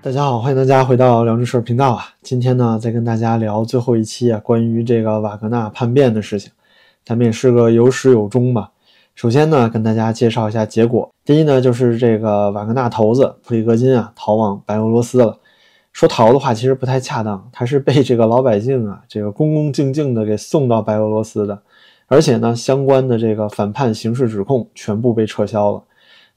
大家好，欢迎大家回到辽宁事儿频道啊！今天呢，再跟大家聊最后一期啊，关于这个瓦格纳叛变的事情，咱们也是个有始有终吧。首先呢，跟大家介绍一下结果。第一呢，就是这个瓦格纳头子普里戈金啊，逃往白俄罗斯了。说逃的话，其实不太恰当，他是被这个老百姓啊，这个恭恭敬敬的给送到白俄罗斯的。而且呢，相关的这个反叛刑事指控全部被撤销了。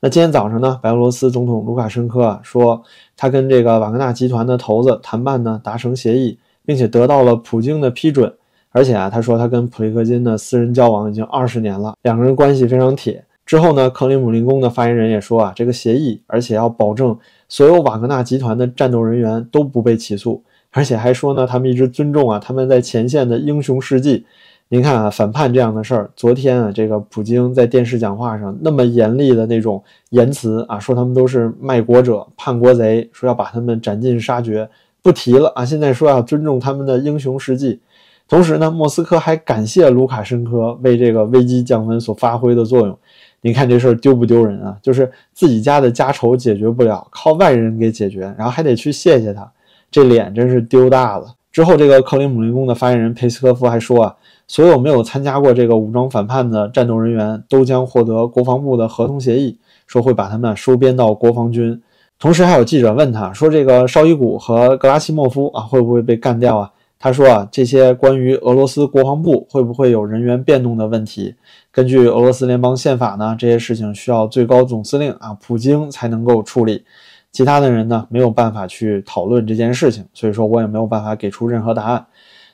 那今天早上呢，白俄罗斯总统卢卡申科啊说，他跟这个瓦格纳集团的头子谈判呢，达成协议，并且得到了普京的批准。而且啊，他说他跟普里戈金的私人交往已经二十年了，两个人关系非常铁。之后呢，克里姆林宫的发言人也说啊，这个协议，而且要保证所有瓦格纳集团的战斗人员都不被起诉，而且还说呢，他们一直尊重啊他们在前线的英雄事迹。您看啊，反叛这样的事儿，昨天啊，这个普京在电视讲话上那么严厉的那种言辞啊，说他们都是卖国者、叛国贼，说要把他们斩尽杀绝，不提了啊。现在说要尊重他们的英雄事迹，同时呢，莫斯科还感谢卢卡申科为这个危机降温所发挥的作用。您看这事儿丢不丢人啊？就是自己家的家仇解决不了，靠外人给解决，然后还得去谢谢他，这脸真是丢大了。之后，这个克里姆林宫的发言人佩斯科夫还说啊。所有没有参加过这个武装反叛的战斗人员都将获得国防部的合同协议，说会把他们收编到国防军。同时还有记者问他说：“这个绍伊古和格拉西莫夫啊，会不会被干掉啊？”他说：“啊，这些关于俄罗斯国防部会不会有人员变动的问题，根据俄罗斯联邦宪法呢，这些事情需要最高总司令啊，普京才能够处理，其他的人呢没有办法去讨论这件事情，所以说我也没有办法给出任何答案。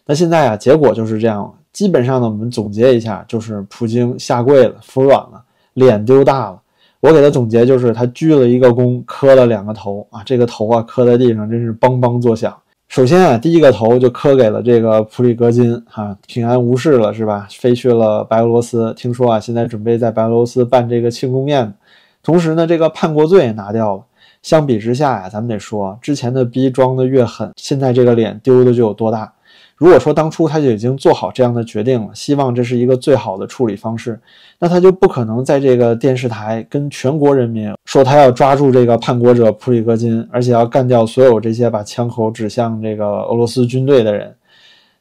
那现在啊，结果就是这样。”基本上呢，我们总结一下，就是普京下跪了，服软了，脸丢大了。我给他总结就是，他鞠了一个躬，磕了两个头啊，这个头啊磕在地上，真是梆梆作响。首先啊，第一个头就磕给了这个普里戈金，啊，平安无事了是吧？飞去了白俄罗斯，听说啊，现在准备在白俄罗斯办这个庆功宴。同时呢，这个叛国罪也拿掉了。相比之下呀，咱们得说，之前的逼装的越狠，现在这个脸丢的就有多大。如果说当初他就已经做好这样的决定了，希望这是一个最好的处理方式，那他就不可能在这个电视台跟全国人民说他要抓住这个叛国者普里戈金，而且要干掉所有这些把枪口指向这个俄罗斯军队的人。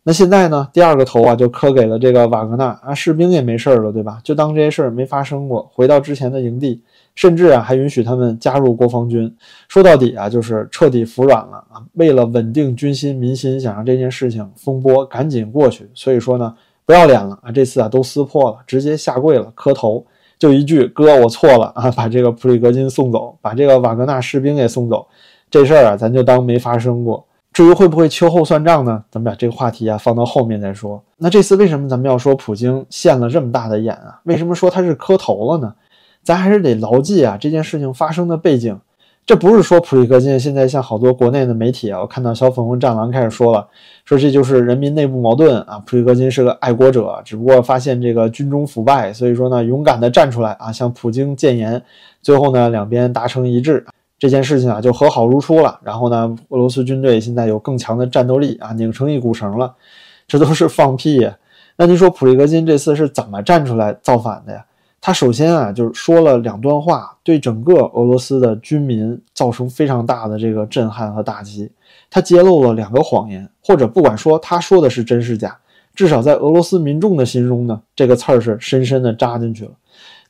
那现在呢，第二个头啊就磕给了这个瓦格纳啊，士兵也没事了，对吧？就当这些事儿没发生过，回到之前的营地。甚至啊，还允许他们加入国防军。说到底啊，就是彻底服软了啊。为了稳定军心民心，想让这件事情风波赶紧过去，所以说呢，不要脸了啊。这次啊，都撕破了，直接下跪了，磕头，就一句“哥，我错了啊”，把这个普里格金送走，把这个瓦格纳士兵也送走。这事儿啊，咱就当没发生过。至于会不会秋后算账呢？咱们把这个话题啊放到后面再说。那这次为什么咱们要说普京现了这么大的眼啊？为什么说他是磕头了呢？咱还是得牢记啊，这件事情发生的背景，这不是说普里戈金现在像好多国内的媒体啊，我看到小粉红战狼开始说了，说这就是人民内部矛盾啊，普里戈金是个爱国者，只不过发现这个军中腐败，所以说呢，勇敢的站出来啊，向普京谏言，最后呢，两边达成一致，这件事情啊就和好如初了。然后呢，俄罗斯军队现在有更强的战斗力啊，拧成一股绳了，这都是放屁。那您说普里戈金这次是怎么站出来造反的呀？他首先啊，就是说了两段话，对整个俄罗斯的军民造成非常大的这个震撼和打击。他揭露了两个谎言，或者不管说他说的是真是假，至少在俄罗斯民众的心中呢，这个刺儿是深深的扎进去了。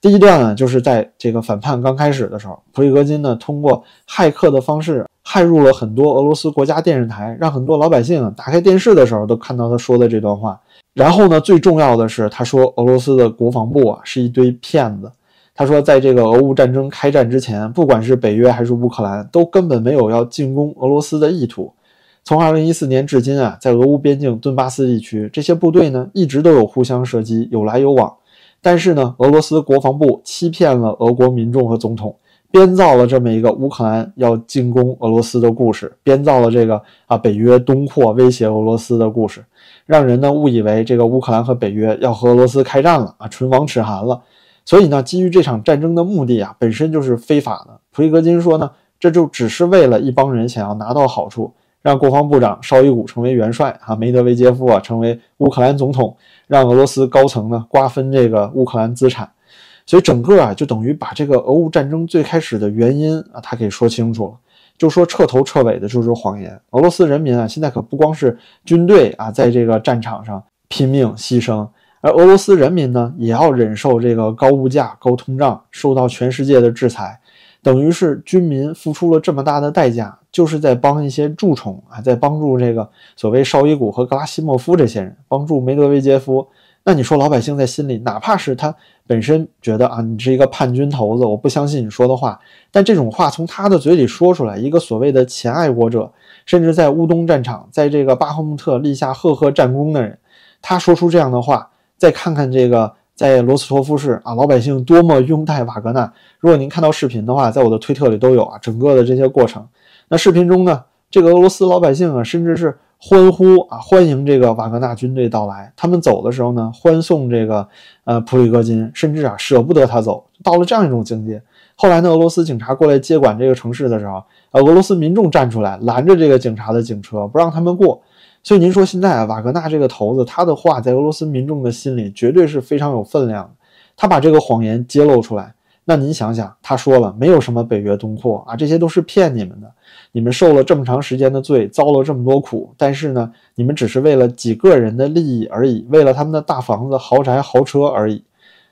第一段呢，就是在这个反叛刚开始的时候，普里戈金呢通过骇客的方式骇入了很多俄罗斯国家电视台，让很多老百姓打开电视的时候都看到他说的这段话。然后呢，最重要的是，他说俄罗斯的国防部啊是一堆骗子。他说，在这个俄乌战争开战之前，不管是北约还是乌克兰，都根本没有要进攻俄罗斯的意图。从二零一四年至今啊，在俄乌边境顿巴斯地区，这些部队呢一直都有互相射击，有来有往。但是呢，俄罗斯国防部欺骗了俄国民众和总统。编造了这么一个乌克兰要进攻俄罗斯的故事，编造了这个啊北约东扩威胁俄罗斯的故事，让人呢误以为这个乌克兰和北约要和俄罗斯开战了啊，唇亡齿寒了。所以呢，基于这场战争的目的啊，本身就是非法的。普里戈金说呢，这就只是为了一帮人想要拿到好处，让国防部长绍伊古成为元帅啊，梅德韦杰夫啊成为乌克兰总统，让俄罗斯高层呢瓜分这个乌克兰资产。所以整个啊，就等于把这个俄乌战争最开始的原因啊，他给说清楚了。就说彻头彻尾的就是谎言。俄罗斯人民啊，现在可不光是军队啊，在这个战场上拼命牺牲，而俄罗斯人民呢，也要忍受这个高物价、高通胀，受到全世界的制裁。等于是军民付出了这么大的代价，就是在帮一些蛀虫啊，在帮助这个所谓绍伊古和格拉西莫夫这些人，帮助梅德韦杰夫。那你说老百姓在心里，哪怕是他本身觉得啊，你是一个叛军头子，我不相信你说的话，但这种话从他的嘴里说出来，一个所谓的前爱国者，甚至在乌东战场，在这个巴赫穆特立下赫赫战功的人，他说出这样的话，再看看这个。在罗斯托夫市啊，老百姓多么拥戴瓦格纳。如果您看到视频的话，在我的推特里都有啊，整个的这些过程。那视频中呢，这个俄罗斯老百姓啊，甚至是欢呼啊，欢迎这个瓦格纳军队到来。他们走的时候呢，欢送这个呃普里戈金，甚至啊舍不得他走，到了这样一种境界。后来呢，俄罗斯警察过来接管这个城市的时候，呃，俄罗斯民众站出来拦着这个警察的警车，不让他们过。所以您说现在啊，瓦格纳这个头子，他的话在俄罗斯民众的心里绝对是非常有分量的。他把这个谎言揭露出来，那您想想，他说了没有什么北约东扩啊，这些都是骗你们的。你们受了这么长时间的罪，遭了这么多苦，但是呢，你们只是为了几个人的利益而已，为了他们的大房子、豪宅、豪车而已。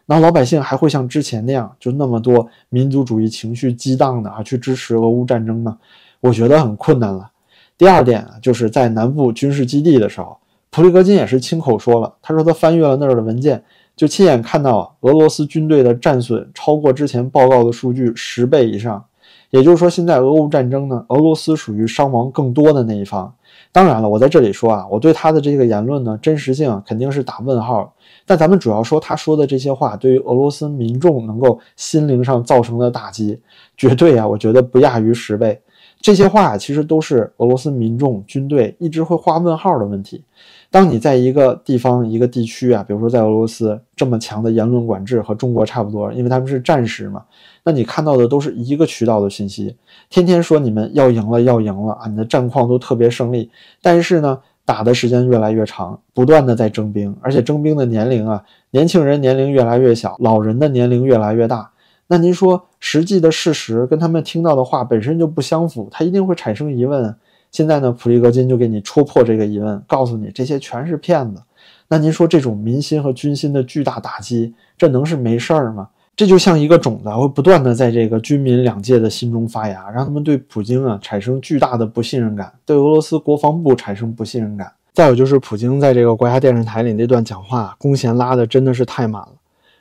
那老百姓还会像之前那样，就那么多民族主义情绪激荡的啊，去支持俄乌战争吗？我觉得很困难了。第二点啊，就是在南部军事基地的时候，普里戈金也是亲口说了，他说他翻阅了那儿的文件，就亲眼看到，俄罗斯军队的战损超过之前报告的数据十倍以上。也就是说，现在俄乌战争呢，俄罗斯属于伤亡更多的那一方。当然了，我在这里说啊，我对他的这个言论呢，真实性肯定是打问号。但咱们主要说他说的这些话，对于俄罗斯民众能够心灵上造成的打击，绝对啊，我觉得不亚于十倍。这些话其实都是俄罗斯民众、军队一直会画问号的问题。当你在一个地方、一个地区啊，比如说在俄罗斯这么强的言论管制，和中国差不多，因为他们是战时嘛，那你看到的都是一个渠道的信息，天天说你们要赢了，要赢了啊，你的战况都特别胜利。但是呢，打的时间越来越长，不断的在征兵，而且征兵的年龄啊，年轻人年龄越来越小，老人的年龄越来越大。那您说实际的事实跟他们听到的话本身就不相符，他一定会产生疑问。现在呢，普利戈金就给你戳破这个疑问，告诉你这些全是骗子。那您说这种民心和军心的巨大打击，这能是没事儿吗？这就像一个种子，会不断的在这个军民两界的心中发芽，让他们对普京啊产生巨大的不信任感，对俄罗斯国防部产生不信任感。再有就是普京在这个国家电视台里那段讲话，弓弦拉的真的是太满了。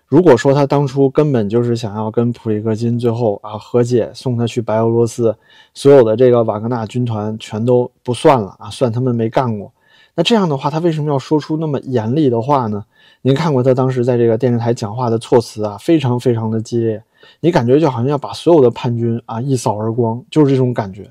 如果说他当初根本就是想要跟普里戈金最后啊和解，送他去白俄罗斯，所有的这个瓦格纳军团全都不算了啊，算他们没干过。那这样的话，他为什么要说出那么严厉的话呢？您看过他当时在这个电视台讲话的措辞啊，非常非常的激烈，你感觉就好像要把所有的叛军啊一扫而光，就是这种感觉。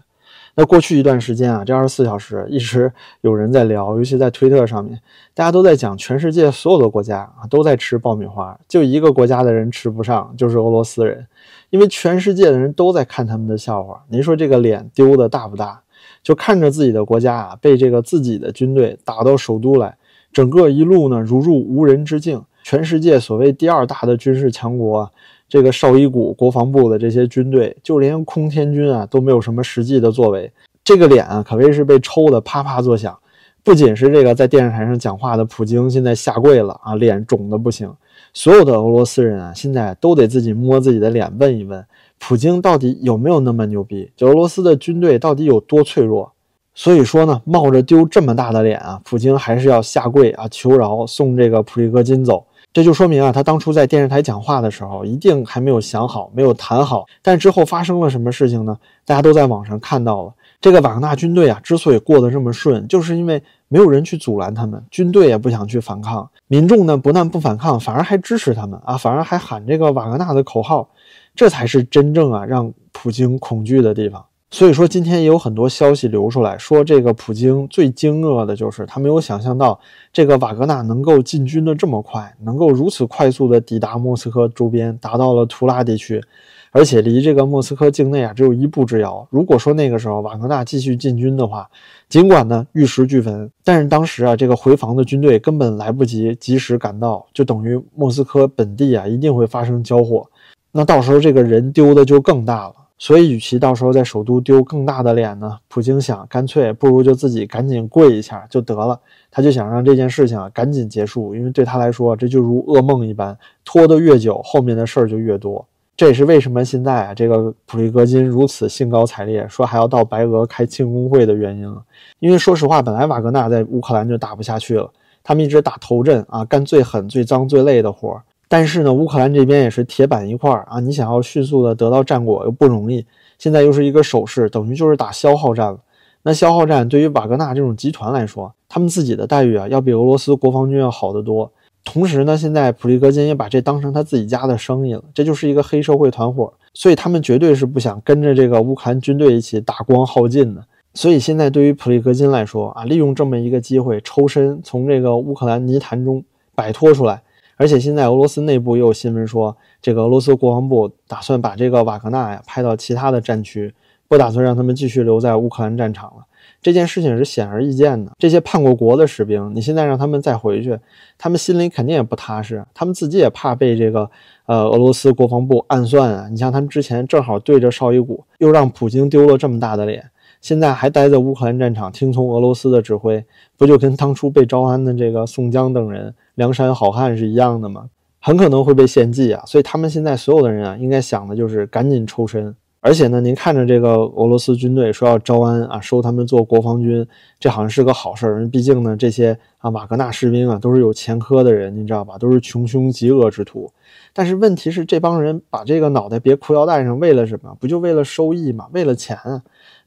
那过去一段时间啊，这二十四小时一直有人在聊，尤其在推特上面，大家都在讲，全世界所有的国家啊都在吃爆米花，就一个国家的人吃不上，就是俄罗斯人，因为全世界的人都在看他们的笑话。您说这个脸丢的大不大？就看着自己的国家啊被这个自己的军队打到首都来，整个一路呢如入无人之境。全世界所谓第二大的军事强国。这个绍伊古国防部的这些军队，就连空天军啊都没有什么实际的作为。这个脸啊，可谓是被抽的啪啪作响。不仅是这个在电视台上讲话的普京现在下跪了啊，脸肿的不行。所有的俄罗斯人啊，现在都得自己摸自己的脸，问一问普京到底有没有那么牛逼？就俄罗斯的军队到底有多脆弱？所以说呢，冒着丢这么大的脸啊，普京还是要下跪啊求饶，送这个普里戈金走。这就说明啊，他当初在电视台讲话的时候，一定还没有想好，没有谈好。但之后发生了什么事情呢？大家都在网上看到了。这个瓦格纳军队啊，之所以过得这么顺，就是因为没有人去阻拦他们，军队也不想去反抗，民众呢不但不反抗，反而还支持他们啊，反而还喊这个瓦格纳的口号，这才是真正啊让普京恐惧的地方。所以说，今天也有很多消息流出来，说这个普京最惊愕的就是他没有想象到这个瓦格纳能够进军的这么快，能够如此快速的抵达莫斯科周边，达到了图拉地区，而且离这个莫斯科境内啊只有一步之遥。如果说那个时候瓦格纳继续进军的话，尽管呢玉石俱焚，但是当时啊这个回防的军队根本来不及及时赶到，就等于莫斯科本地啊一定会发生交火，那到时候这个人丢的就更大了。所以，与其到时候在首都丢更大的脸呢，普京想，干脆不如就自己赶紧跪一下就得了。他就想让这件事情啊赶紧结束，因为对他来说，这就如噩梦一般，拖得越久，后面的事儿就越多。这也是为什么现在啊，这个普利戈金如此兴高采烈，说还要到白俄开庆功会的原因了。因为说实话，本来瓦格纳在乌克兰就打不下去了，他们一直打头阵啊，干最狠、最脏、最累的活儿。但是呢，乌克兰这边也是铁板一块啊！你想要迅速的得到战果又不容易，现在又是一个守势，等于就是打消耗战了。那消耗战对于瓦格纳这种集团来说，他们自己的待遇啊，要比俄罗斯国防军要好得多。同时呢，现在普利戈金也把这当成他自己家的生意了，这就是一个黑社会团伙，所以他们绝对是不想跟着这个乌克兰军队一起打光耗尽的。所以现在对于普利戈金来说啊，利用这么一个机会抽身，从这个乌克兰泥潭中摆脱出来。而且现在俄罗斯内部又有新闻说，这个俄罗斯国防部打算把这个瓦格纳呀派到其他的战区，不打算让他们继续留在乌克兰战场了。这件事情是显而易见的。这些叛过国的士兵，你现在让他们再回去，他们心里肯定也不踏实，他们自己也怕被这个呃俄罗斯国防部暗算啊。你像他们之前正好对着绍伊古，又让普京丢了这么大的脸。现在还待在乌克兰战场，听从俄罗斯的指挥，不就跟当初被招安的这个宋江等人、梁山好汉是一样的吗？很可能会被献祭啊！所以他们现在所有的人啊，应该想的就是赶紧抽身。而且呢，您看着这个俄罗斯军队说要招安啊，收他们做国防军，这好像是个好事儿。毕竟呢，这些啊瓦格纳士兵啊都是有前科的人，您知道吧？都是穷凶极恶之徒。但是问题是，这帮人把这个脑袋别裤腰带上，为了什么？不就为了收益吗？为了钱！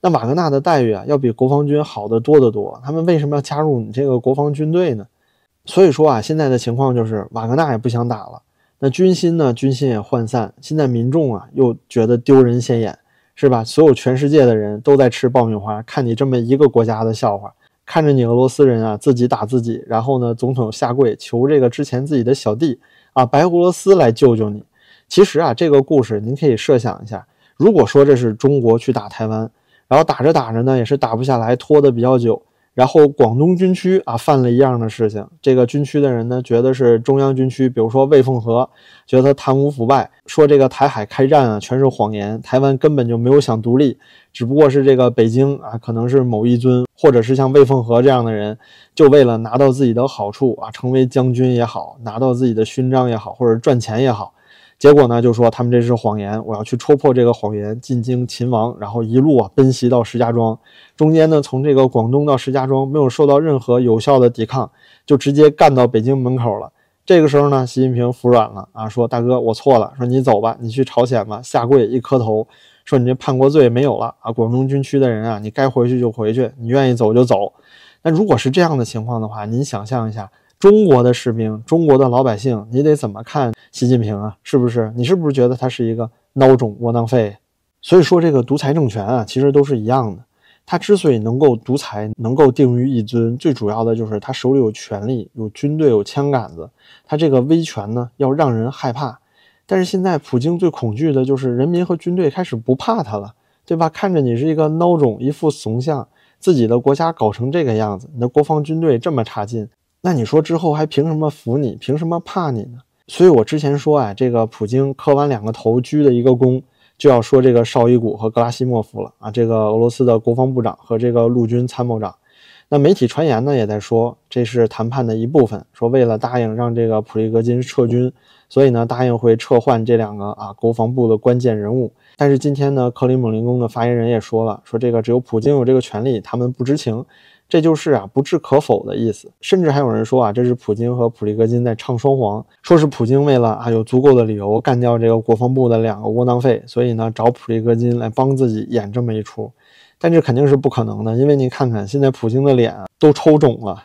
那瓦格纳的待遇啊，要比国防军好得多得多。他们为什么要加入你这个国防军队呢？所以说啊，现在的情况就是瓦格纳也不想打了。那军心呢？军心也涣散。现在民众啊，又觉得丢人现眼，是吧？所有全世界的人都在吃爆米花，看你这么一个国家的笑话，看着你俄罗斯人啊自己打自己，然后呢，总统下跪求这个之前自己的小弟啊白俄罗斯来救救你。其实啊，这个故事您可以设想一下，如果说这是中国去打台湾。然后打着打着呢，也是打不下来，拖得比较久。然后广东军区啊犯了一样的事情，这个军区的人呢觉得是中央军区，比如说魏凤和，觉得他贪污腐败，说这个台海开战啊全是谎言，台湾根本就没有想独立，只不过是这个北京啊可能是某一尊，或者是像魏凤和这样的人，就为了拿到自己的好处啊，成为将军也好，拿到自己的勋章也好，或者赚钱也好。结果呢，就说他们这是谎言，我要去戳破这个谎言，进京擒王，然后一路啊奔袭到石家庄，中间呢从这个广东到石家庄没有受到任何有效的抵抗，就直接干到北京门口了。这个时候呢，习近平服软了啊，说大哥我错了，说你走吧，你去朝鲜吧，下跪一磕头，说你这叛国罪没有了啊，广东军区的人啊，你该回去就回去，你愿意走就走。那如果是这样的情况的话，您想象一下。中国的士兵，中国的老百姓，你得怎么看习近平啊？是不是？你是不是觉得他是一个孬种、窝囊废？所以说，这个独裁政权啊，其实都是一样的。他之所以能够独裁，能够定于一尊，最主要的就是他手里有权力，有军队，有枪杆子。他这个威权呢，要让人害怕。但是现在，普京最恐惧的就是人民和军队开始不怕他了，对吧？看着你是一个孬种，一副怂相，自己的国家搞成这个样子，你的国防军队这么差劲。那你说之后还凭什么服你？凭什么怕你呢？所以我之前说啊，这个普京磕完两个头，鞠的一个躬，就要说这个绍伊古和格拉西莫夫了啊，这个俄罗斯的国防部长和这个陆军参谋长。那媒体传言呢，也在说这是谈判的一部分，说为了答应让这个普利戈金撤军，所以呢答应会撤换这两个啊国防部的关键人物。但是今天呢，克里姆林宫的发言人也说了，说这个只有普京有这个权利，他们不知情。这就是啊不置可否的意思，甚至还有人说啊，这是普京和普利戈金在唱双簧，说是普京为了啊有足够的理由干掉这个国防部的两个窝囊废，所以呢找普利戈金来帮自己演这么一出，但这肯定是不可能的，因为你看看现在普京的脸都抽肿了。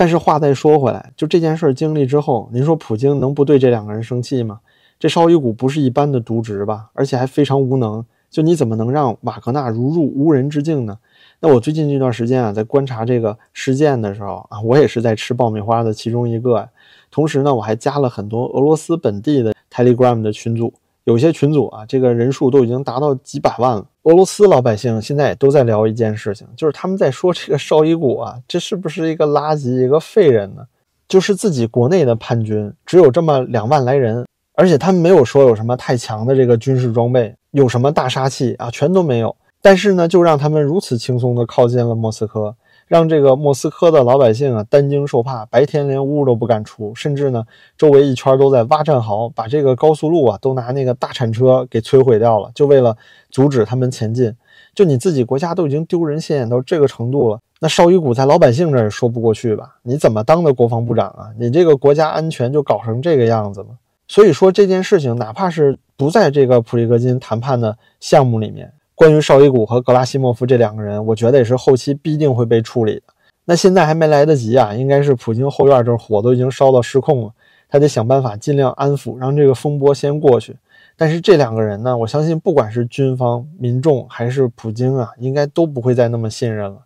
但是话再说回来，就这件事经历之后，您说普京能不对这两个人生气吗？这绍伊古不是一般的渎职吧，而且还非常无能，就你怎么能让瓦格纳如入无人之境呢？那我最近这段时间啊，在观察这个事件的时候啊，我也是在吃爆米花的其中一个。同时呢，我还加了很多俄罗斯本地的 Telegram 的群组，有些群组啊，这个人数都已经达到几百万了。俄罗斯老百姓现在也都在聊一件事情，就是他们在说这个绍伊古啊，这是不是一个垃圾、一个废人呢？就是自己国内的叛军只有这么两万来人，而且他们没有说有什么太强的这个军事装备。有什么大杀器啊，全都没有。但是呢，就让他们如此轻松地靠近了莫斯科，让这个莫斯科的老百姓啊担惊受怕，白天连屋都不敢出，甚至呢，周围一圈都在挖战壕，把这个高速路啊都拿那个大铲车给摧毁掉了，就为了阻止他们前进。就你自己国家都已经丢人现眼到这个程度了，那绍伊古在老百姓这儿也说不过去吧？你怎么当的国防部长啊？你这个国家安全就搞成这个样子了？所以说这件事情，哪怕是不在这个普利戈金谈判的项目里面。关于绍伊古和格拉西莫夫这两个人，我觉得也是后期必定会被处理的。那现在还没来得及啊，应该是普京后院这火都已经烧到失控了，他得想办法尽量安抚，让这个风波先过去。但是这两个人呢，我相信不管是军方、民众还是普京啊，应该都不会再那么信任了。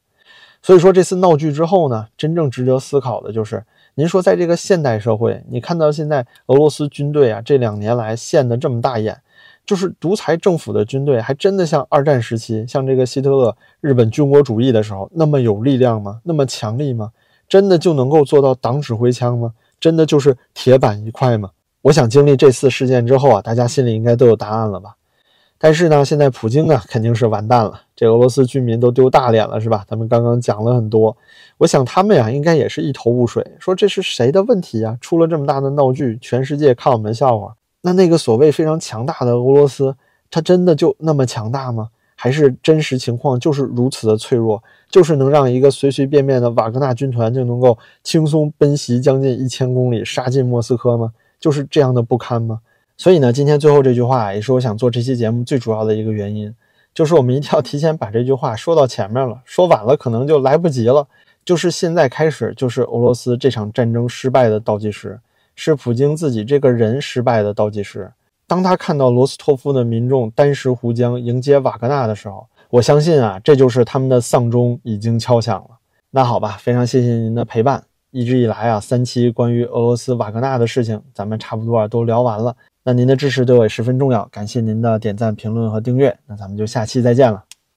所以说这次闹剧之后呢，真正值得思考的就是，您说在这个现代社会，你看到现在俄罗斯军队啊，这两年来现的这么大眼。就是独裁政府的军队，还真的像二战时期，像这个希特勒日本军国主义的时候那么有力量吗？那么强力吗？真的就能够做到党指挥枪吗？真的就是铁板一块吗？我想经历这次事件之后啊，大家心里应该都有答案了吧？但是呢，现在普京啊肯定是完蛋了，这俄罗斯居民都丢大脸了，是吧？咱们刚刚讲了很多，我想他们呀应该也是一头雾水，说这是谁的问题呀？出了这么大的闹剧，全世界看我们笑话。那那个所谓非常强大的俄罗斯，它真的就那么强大吗？还是真实情况就是如此的脆弱，就是能让一个随随便便的瓦格纳军团就能够轻松奔袭将近一千公里，杀进莫斯科吗？就是这样的不堪吗？所以呢，今天最后这句话也是我想做这期节目最主要的一个原因，就是我们一定要提前把这句话说到前面了，说晚了可能就来不及了。就是现在开始，就是俄罗斯这场战争失败的倒计时。是普京自己这个人失败的倒计时。当他看到罗斯托夫的民众单食湖江迎接瓦格纳的时候，我相信啊，这就是他们的丧钟已经敲响了。那好吧，非常谢谢您的陪伴。一直以来啊，三期关于俄罗斯瓦格纳的事情，咱们差不多啊都聊完了。那您的支持对我也十分重要，感谢您的点赞、评论和订阅。那咱们就下期再见了。